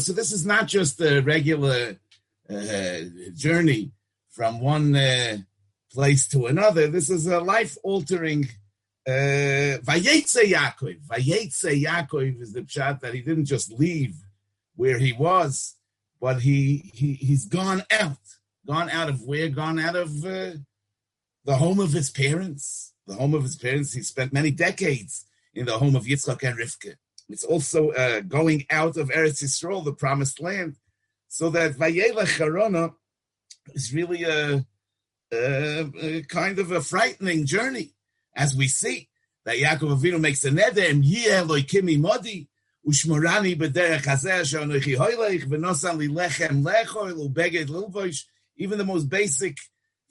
So this is not just a regular uh, journey from one uh, place to another. This is a life-altering uh, Vayetze Yaakov. Vayetze Yaakov is the pshat that he didn't just leave where he was, but he, he he's gone out. Gone out of where? Gone out of uh, the home of his parents. The home of his parents. He spent many decades in the home of Yitzchak and Rivka. It's also uh, going out of Eretz Yisrael, the promised land, so that Vayelech Harona is really a, a, a, kind of a frightening journey, as we see that Yaakov Avinu makes a neder, and Elohim Modi, Ushmorani b'derech hazeh shanochi hoylech v'nosan li lechem lechoil ubeged lilvoish. Even the most basic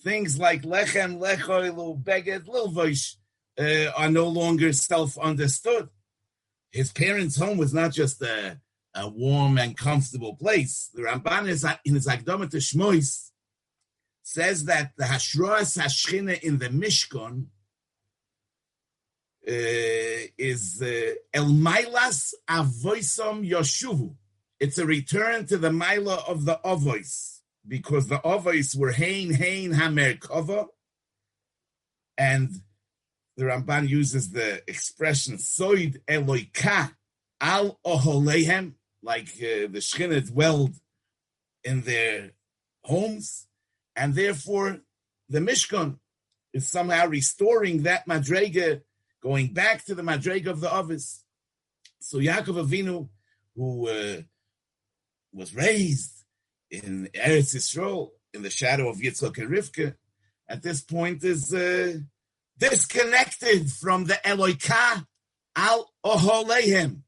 things like lechem lechoil ubeged lilvoish uh, are no longer self-understood. His parents' home was not just a, a warm and comfortable place. The Ramban is in his Akdama to Shmois says that the Hashroas Hashchina in the Mishkan uh, is uh, El Mailas Avoisom Yoshuvu. It's a return to the Maila of the Avois, because the Avois were Hain, Hain, Hein Hamerkova, and the Ramban uses the expression Soid Eloika Al Oholehem, like uh, the Shechina dwelled in their homes, and therefore the Mishkan is somehow restoring that Madrega going back to the Madrega of the Ovis. So Yaakov Avinu, who uh, was raised in Eretz Yisrael, in the shadow of Yitzchak and Rivka, at this point is uh, disconnected from the Eloika al Oholehem.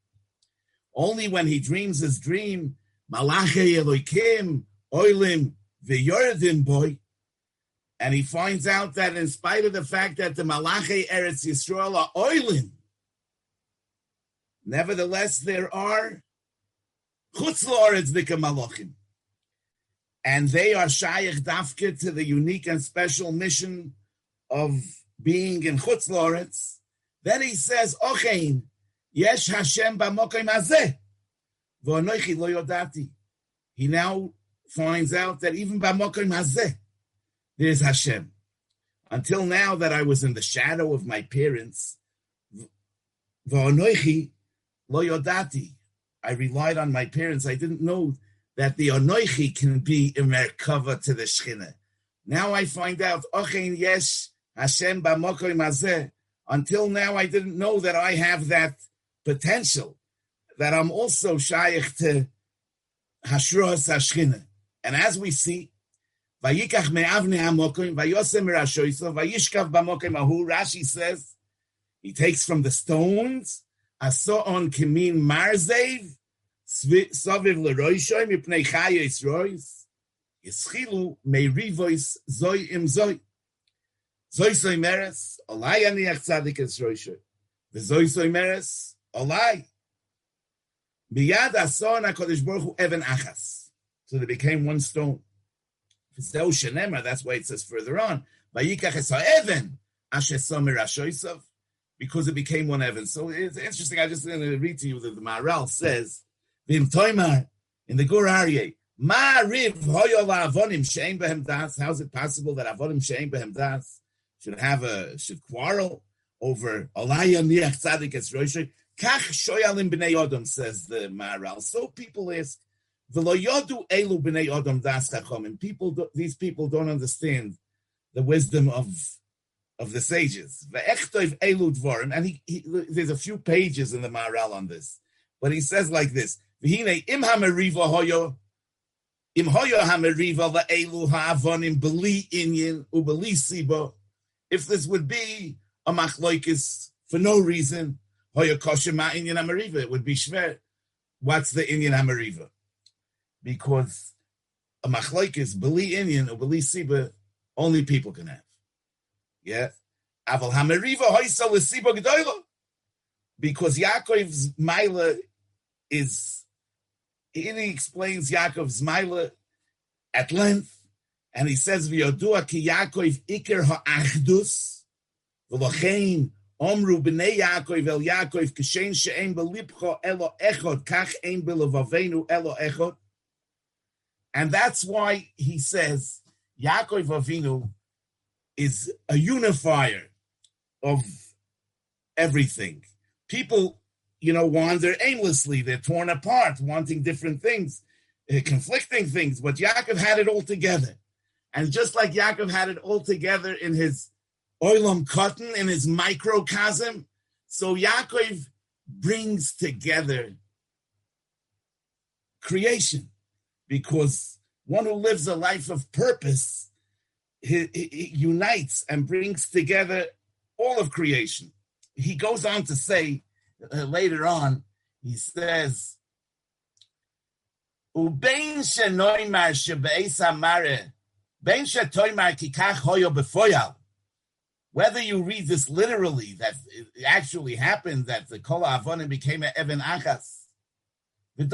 Only when he dreams his dream, Malachi Eloikim, Oilim, V'yordim boy, and he finds out that in spite of the fact that the Malachi Eretz Yisrael are oiling, nevertheless there are Chutz La'aretz Malachim. And they are Shayach Dafke to the unique and special mission of being in Chutz La'aretz. Then he says, Ochein, Yesh Hashem b'mokim hazeh, v'onoichi lo yodati. He now finds out that even b'mokim hazeh, there's Hashem. Until now that I was in the shadow of my parents, v'onoichi lo yodati. I relied on my parents. I didn't know that the onoichi can be a merkava to the shchina. Now I find out, ochein yesh Hashem b'mokim hazeh. Until now, I didn't know that I have that potential, that I'm also shaykh to Hashruas Hashchina. And as we see, Vayikach me'avne hamokim, vayosem rashoiso, vayishkav b'mokim ahu, Rashi says, he takes from the stones, aso on kimin marzev, soviv leroishoy, mipnei chayos rois, yischilu meirivois zoi im zoi. Zoi soy meres, olai aniach tzadik es roishoy. The zoi soy meres, olai. Miyad ason HaKadosh Baruch Hu even achas. So they became one stone. V'zeu shenemar, that's why it says further on, Vayikach es ha'even, asher somer ashoisav, because it became one Evan. So it's interesting, I just going to read to you that the Maharal says, Vim toimar, in the Gur Aryeh, Ma riv hoyo la'avonim she'en behem das, how is it possible that avonim she'en behem das should have a, should quarrel over Kach shoyalim b'nei Odom, says the Maharal. So people ask, V'lo yodu elu b'nei Odom das chachomim. People, these people don't understand the wisdom of of the sages. Ve'echtoiv elu dvorim. And he, he, there's a few pages in the Maharal on this. But he says like this, V'hine im hameriva hoyo, im hoyo hameriva la'elu ha'avonim b'li inyin u'b'li sibo. If this would be a machloikis for no reason, it would be shver. What's the Indian Hamariva? Because a machlaikis, beli Indian or beli siba, only people can have. Yeah. Aval Hamariva hoisa siba gedoyla. Because Yaakov's Maila is, he explains Yaakov's Maila at length, and he says, V'yodua ki Yaakov iker ha'achdus, v'lochein Omru b'nei Yaakov el Yaakov kishen she'en belipcho elo echod kach ein belevavenu elo echod. And that's why he says Yaakov Avinu is a unifier of everything. People, you know, wander aimlessly. They're torn apart, wanting different things, uh, conflicting things. But Yaakov had it all together. And just like Yaakov had it all together in his oilam koton, in his microcosm, so Yaakov brings together creation because one who lives a life of purpose he, he, he unites and brings together all of creation. He goes on to say uh, later on, he says, "Ubein shenoimar shebeis amare, Whether you read this literally, that it actually happened that the kol avonim became an evan achas. It's,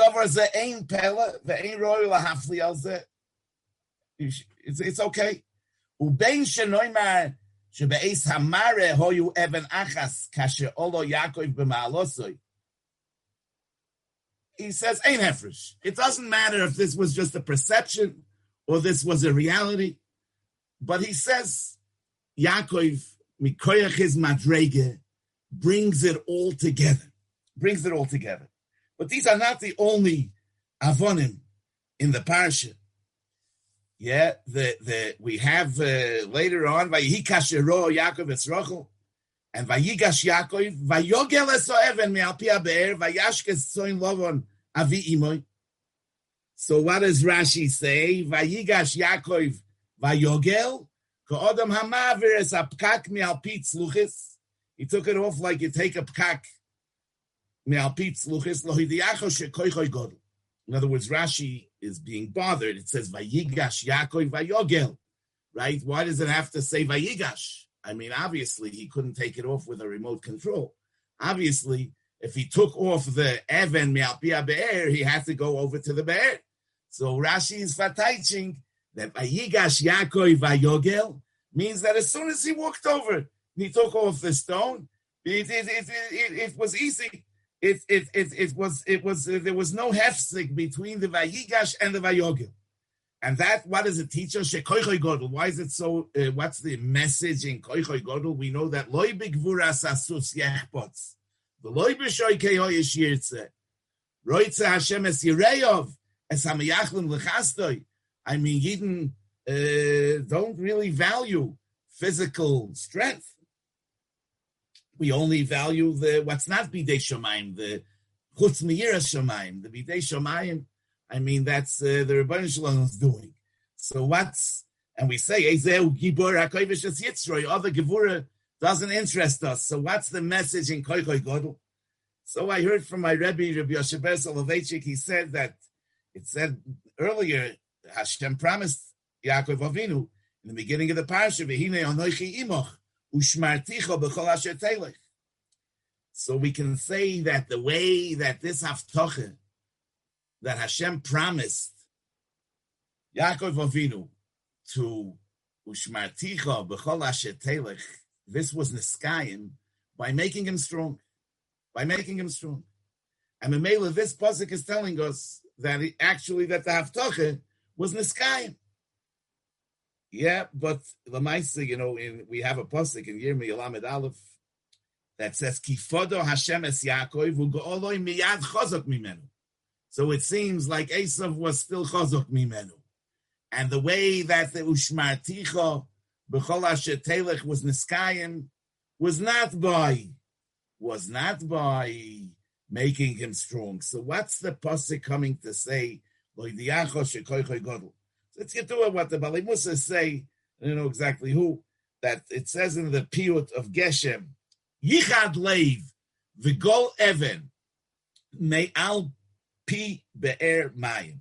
it's okay. Ubein shenoimar shebe'es hamare hoyu even achas kasher olo Yaakov b'ma'alosoi. He says, ain't hefresh. It doesn't matter if this was just a perception or this was a reality. But he says, Yaakov, mikoyach his madrege, brings it all together. Brings it all together. But these are not the only avonim in the parsha. Yeah, the the we have uh, later on Vayikash Yaakov Esrochel and Vayigash Yaakov Vayogel Esoeven Me'alpia Be'er Vayashkes Soin Lovon Avi Imoy. So what does Rashi say? Vayigash Yaakov Vayogel Ka'odam Hamavir Es Apkak Me'alpit Sluchis. He took it off like you take a pkak in other words, Rashi is being bothered. It says Vayigash Yaakov Vayogel, right? Why does it have to say Vayigash? I mean, obviously he couldn't take it off with a remote control. Obviously, if he took off the Evan Mialpia Be'er, he had to go over to the Be'er. So Rashi is teaching that Vayigash Yaakov Vayogel means that as soon as he walked over, he took off the stone. It, it, it, it was easy it it it, it was it was uh, there was no hefsik between the vayigash and the vayogil. And that, what does it teach us? Why is it so? Uh, what's the message in koichoy godel? We know that loy bigvuras asus yechpots, the loy b'shoy kehoy yishirtze, roitze Hashem es yireyov I mean, Yidden uh, don't really value physical strength we only value the what's not bidei shomayim, the chutz meiras shomayim, the bidei shomayim. I mean, that's uh, the Ribono Shel Olam is doing. So what's and we say Ezeu Gibor Hakovish es Yitzroy. Other Gibura doesn't interest us. So what's the message in Koichoi Godel? So I heard from my Rebbe Rabbi Yoshe Ber Soloveitchik. He said that it said earlier Hashem promised Yaakov Avinu in the beginning of the parsha, "V'hine anoichi imoch." So we can say that the way that this haftoche that Hashem promised Yaakov Avinu to ushmarticha b'chol asher this was niskayim by making him strong, by making him strong. And the Mamela, this pasuk is telling us that he, actually that the haftoche was niskayim. Yeah, but the Lamaisa, you know, in, we have a pasuk in Yirmi Yalamed Aleph that says Kifodo Hashem es Yaakov miyad chazok mimenu. So it seems like Esav was still chazok mimenu, and the way that the Ushmarticha b'chol asher telech was niskayim was not by was not by making him strong. So what's the pasuk coming to say? Let's get to what the Baalei Mussar say. I don't know exactly who. That it says in the Piyut of Geshem, Yichad Leiv, Vigol Evan, Me'al Pi Be'er Mayim.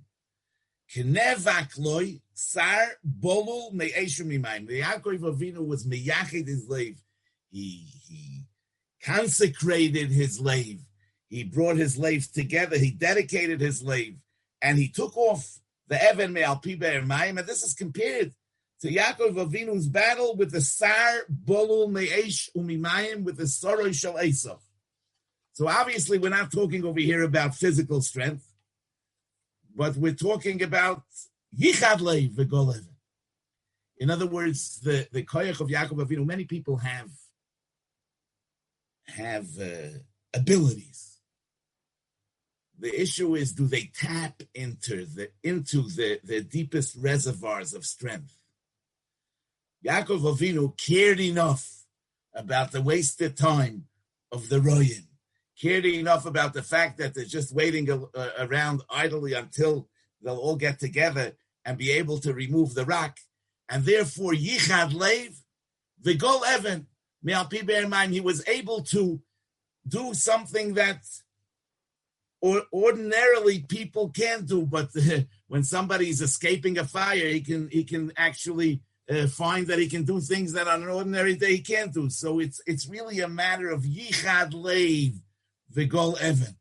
Kenevak loy sar bolul me'eshu mimayim. The Yaakov Avinu was meyachid his leiv. He he consecrated his leiv. He brought his leiv together. He dedicated his leiv, and he took off the Evan Me'al Piber Mayim, and this is compared to Yaakov Avinu's battle with the Sar Bolul Me'esh Umimayim with the Soroi Shal Esav. So obviously, we're not talking over here about physical strength, but we're talking about Yichad Leiv V'Golev. In other words, the the koyach of Yaakov Avinu. Many people have have uh, abilities. The issue is, do they tap into the into the, the deepest reservoirs of strength? Yaakov Avinu cared enough about the wasted time of the Royim, cared enough about the fact that they're just waiting uh, around idly until they'll all get together and be able to remove the rock, and therefore Yichad Lev, the Gol Evan, in mind, he was able to do something that or ordinarily people can't do, but uh, when somebody's escaping a fire, he can he can actually uh, find that he can do things that on an ordinary day he can't do. So it's it's really a matter of yichad leiv v'gol evan.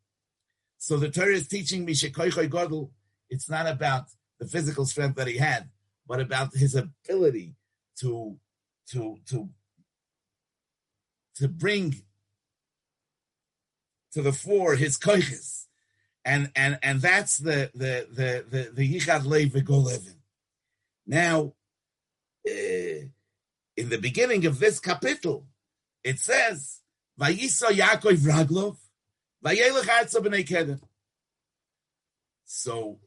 So the Torah is teaching me shekoichoy godel. It's not about the physical strength that he had, but about his ability to to to to bring to the fore his koiches, and and and that's the the the the, yichad leiv v'gol Now, uh, in the beginning of this capital, it says, "Vayiso Yaakov Raglov, kedem." So,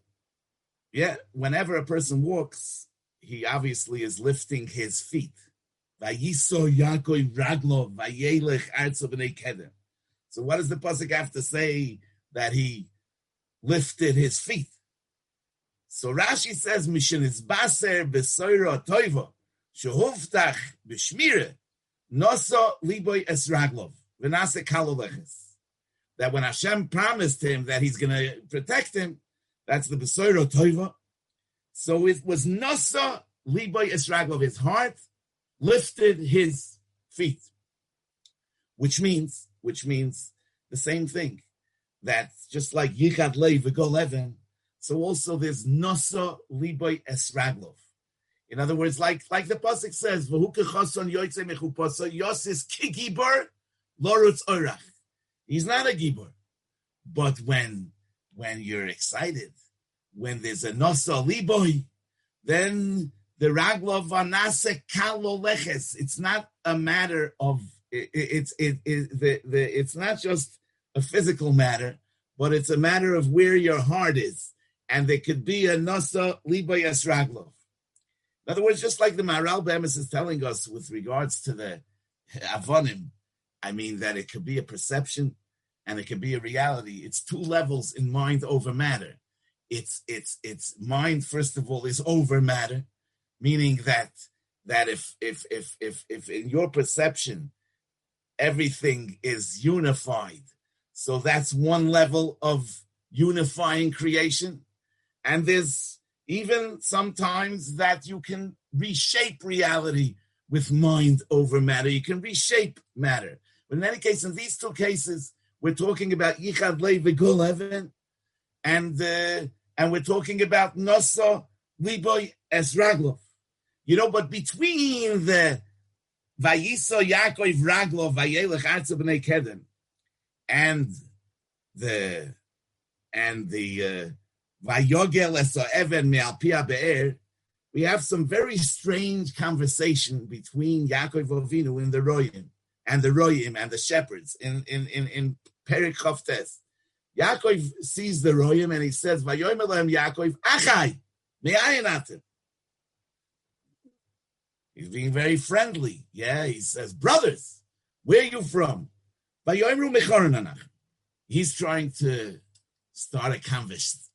yeah, whenever a person walks, he obviously is lifting his feet. Vayiso Yaakov Raglov, vayelech b'nei kedem. So what does the pasuk have to say that he lifted his feet? So Rashi says, "Mishin is baser besoira toiva shehuftach b'shmire noso liboy esraglov v'nase kaloleches." That when Hashem promised him that He's going to protect him, that's the besoira toiva. So it was noso liboy esraglov. His heart lifted his feet, which means which means the same thing. That just like Yichad Lev V'Gol so also there's Nosa Liboy Esraglov. In other words, like like the pasuk says, "V'hukechason yoytze mechupasa yosis kigibor lorutz orach." He's not a gibor, but when when you're excited, when there's a nosa liboy, then the raglov vanase kaloleches. It's not a matter of it, it's it, it the, the it's not just a physical matter, but it's a matter of where your heart is, and there could be a nasa liba yasraglov. In other words, just like the Maharal Bemis is telling us with regards to the avonim, I mean that it could be a perception and it could be a reality. It's two levels in mind over matter. It's it's it's mind first of all is over matter, meaning that that if if if if if in your perception everything is unified. So that's one level of unifying creation. And there's even sometimes that you can reshape reality with mind over matter. You can reshape matter. But in any case, in these two cases, we're talking about Yichad Levi Evan, and uh, and we're talking about Nosa Liboy Esraglov. You know, but between the Vayiso Yaakov Raglo Vayelech Arza B'nei Kedem, and the and the uh, Vayogel Esa Even Me'alpia Be'er, we have some very strange conversation between Yaakov Avinu and the Royim and the Royim and the shepherds in in in in Perek Chaf Tes. Yaakov sees the Royim and he says, "Vayoyim Elohim Yaakov Achai Me'ayin He's being very friendly. Yeah, he says, brothers, where are you from? He's trying to start a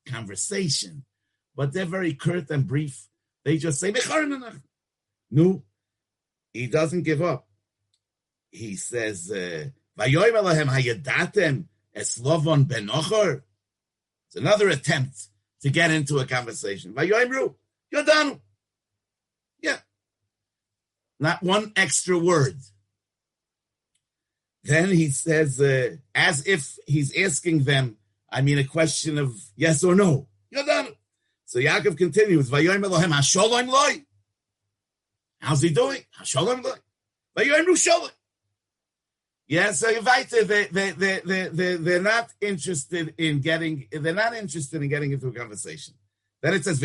conversation, but they're very curt and brief. They just say, no, he doesn't give up. He says, uh, it's another attempt to get into a conversation. You're done. Yeah, not one extra word. Then he says, uh, as if he's asking them, I mean, a question of yes or no. So Yaakov continues. How's he doing? They, they're not interested in getting, they're not interested in getting into a conversation. Then it says.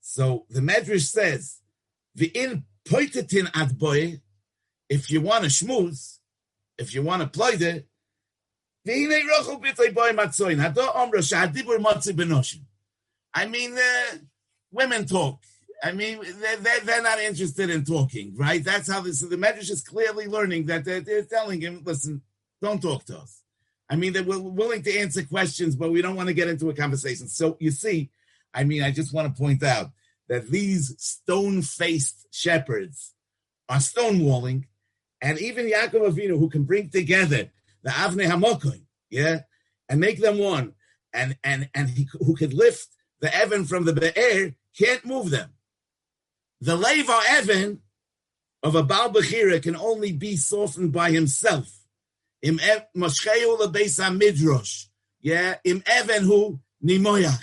So the Medrash says, the in poitetin ad boy, if you want to schmooze, if you want to play there. I mean, uh, women talk. I mean, they're, they're, not interested in talking, right? That's how this. The Medrash is clearly learning that they're, they're, telling him, "Listen, don't talk to us." I mean, they're willing to answer questions, but we don't want to get into a conversation. So you see, I mean, I just want to point out that these stone-faced shepherds are stonewalling, and even Yaakov Avinu, who can bring together the Avnei Hamokoim, yeah, and make them one, and and and he, who could lift the Evan from the Be'er, can't move them. The Leva Evan of a Baal Bechira can only be softened by himself. Im Moshcheu lebeis midrash. Yeah, im Evan who nimoyach.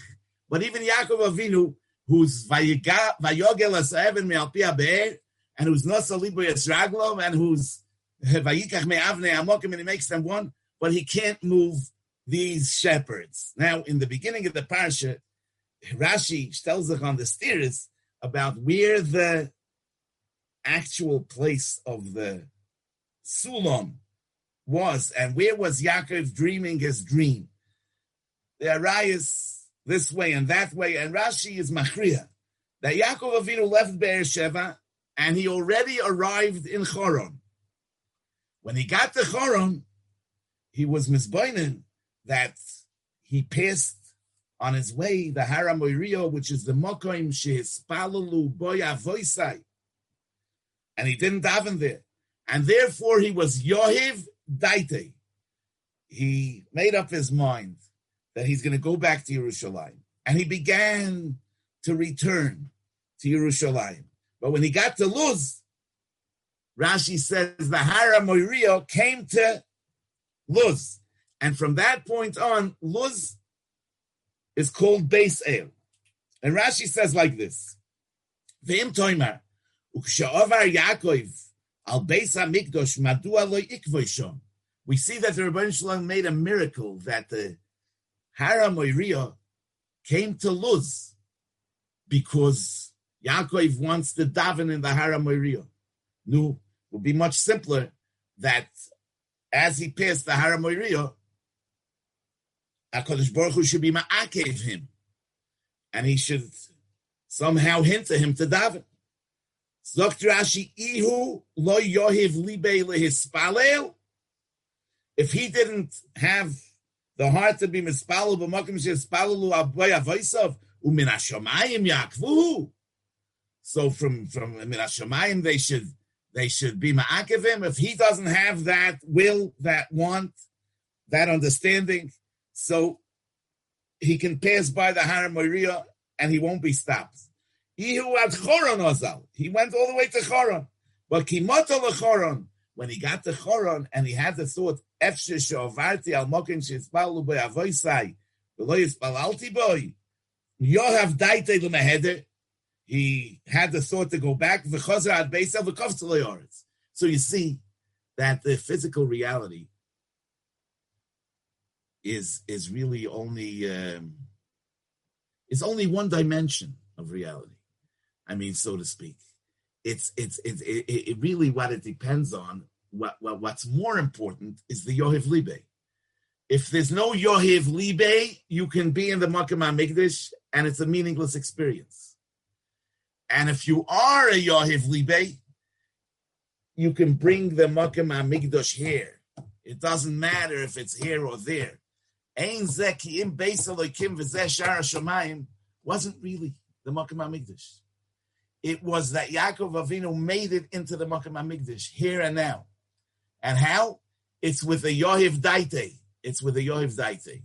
But even Yaakov Avinu, who's vayogel as Evan me'alpia be'er, and who's nasa libo yisraglom, and who's vayikach me'avne amokim, and he makes them one, but he can't move these shepherds. Now, in the beginning of the parsha, Rashi tells us on the stairs about where the actual place of the Sulam was and where was Yaakov dreaming his dream. The Arayas this way and that way, and Rashi is Machriya that Yaakov Avinu left Beersheba and he already arrived in Choron. When he got to Choron, he was misboinen that he passed on his way, the Hara Moirio, which is the Mokoim Shehispalalu Boya Voisai. And he didn't daven there. And therefore he was Yohiv Daite. He made up his mind that he's going to go back to Yerushalayim. And he began to return to Yerushalayim. But when he got to Luz, Rashi says the Hara Moirio came to Luz. And from that point on, Luz is called Beis El. And Rashi says like this: toimar ukshaovar Yaakov al beis madua. We see that the Ribono Shel Olam made a miracle that the Hara Moiria came to Luz because Yaakov wants to daven in the Hara Moiria. No, would be much simpler that as he passed the Hara Moiria, HaKadosh Baruch Hu should be ma'akev him. And he should somehow hint to him to daven. Zokt Rashi, Ihu lo yohiv libe lehispalel. If he didn't have the heart to be mispalel b'makim shehispalelu aboy avoisav umin hashamayim yakvu. So from from min hashamayim they should they should be ma'akev him. If he doesn't have that will, that want, that understanding, so he can pass by the Har Moria and he won't be stopped. He who had Choron Ozal, he went all the way to Choron. But Kimoto Choron, when he got to Choron and he had the thought, Efshe Shovarti al Mokin Shizpalu Boy Avoisai, Velo Yispalalti Boy, Yohav Daite Lumeheder, he had the thought to go back, V'chozer ad Beisel V'kov So you see that the physical reality is is really only um, it's only one dimension of reality. I mean, so to speak. It's it's it's it, it really what it depends on. What, what what's more important is the Yohiv Libe. If there's no Yohiv Libe, you can be in the Makam Migdash and it's a meaningless experience. And if you are a Yohiv Libe, you can bring the Makam Migdash here. It doesn't matter if it's here or there. Ein Zeki im Beis Elokim v'zeh Shara wasn't really the Makam HaMikdash. It was that Yaakov Avinu made it into the Makam HaMikdash here and now. And how? It's with a Yohiv Daite. It's with a Yohiv Daite.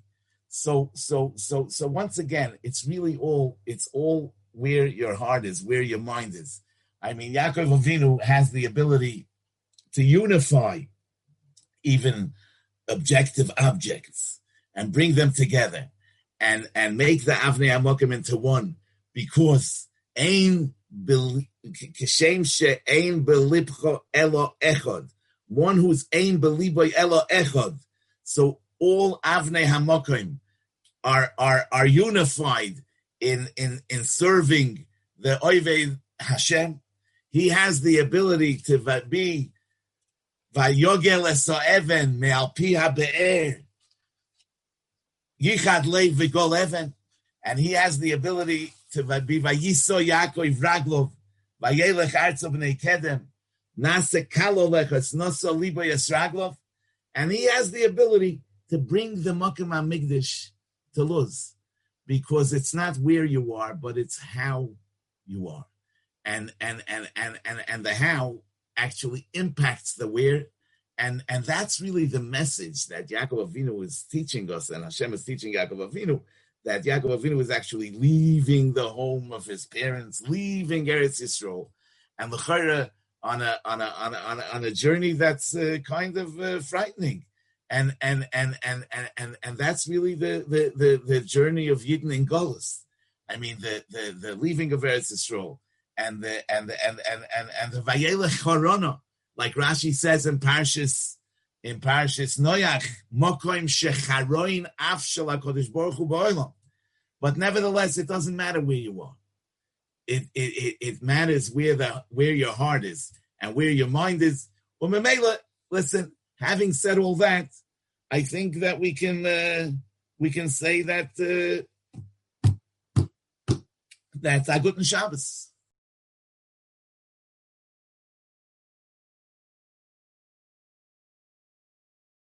So, so, so, so once again, it's really all, it's all where your heart is, where your mind is. I mean, Yaakov Avinu has the ability to unify even objective objects and bring them together and, and make the Avnei Amokim into one because ein kishem she'ein belibcho elo echad, one who's ein beliboy elo echad. So all avnei hamokim are are are unified in in in serving the oivei Hashem. He has the ability to be vayogel even me'alpi habe'er yichad leiv v'gol even, and he has the ability to be vayiso Yaakov Raglov, vayelech artzav b'nei kedem, and he has the ability to bring the Makkah Migdash to Luz, because it's not where you are, but it's how you are, and and and and and and the how actually impacts the where. And, and that's really the message that Yaakov Avinu is teaching us, and Hashem is teaching Yaakov Avinu, that Yaakov Avinu is actually leaving the home of his parents, leaving Eretz Yisrael, and the on a on a on a on a, on a journey that's uh, kind of uh, frightening, and and and and and and and that's really the the the, the journey of Yidden in Golis. I mean the the the leaving of Eretz Yisrael and the and the and and and, and the Vayelech Corona, like Rashi says in Parshas in Parshas Noach, Mokoim Shecharoin Af Hakadosh Baruch But nevertheless, it doesn't matter where you are. It, it, it, matters where the where your heart is and where your mind is. Well, Mamela, listen. Having said all that, I think that we can uh, we can say that uh, that's a good Shabbos.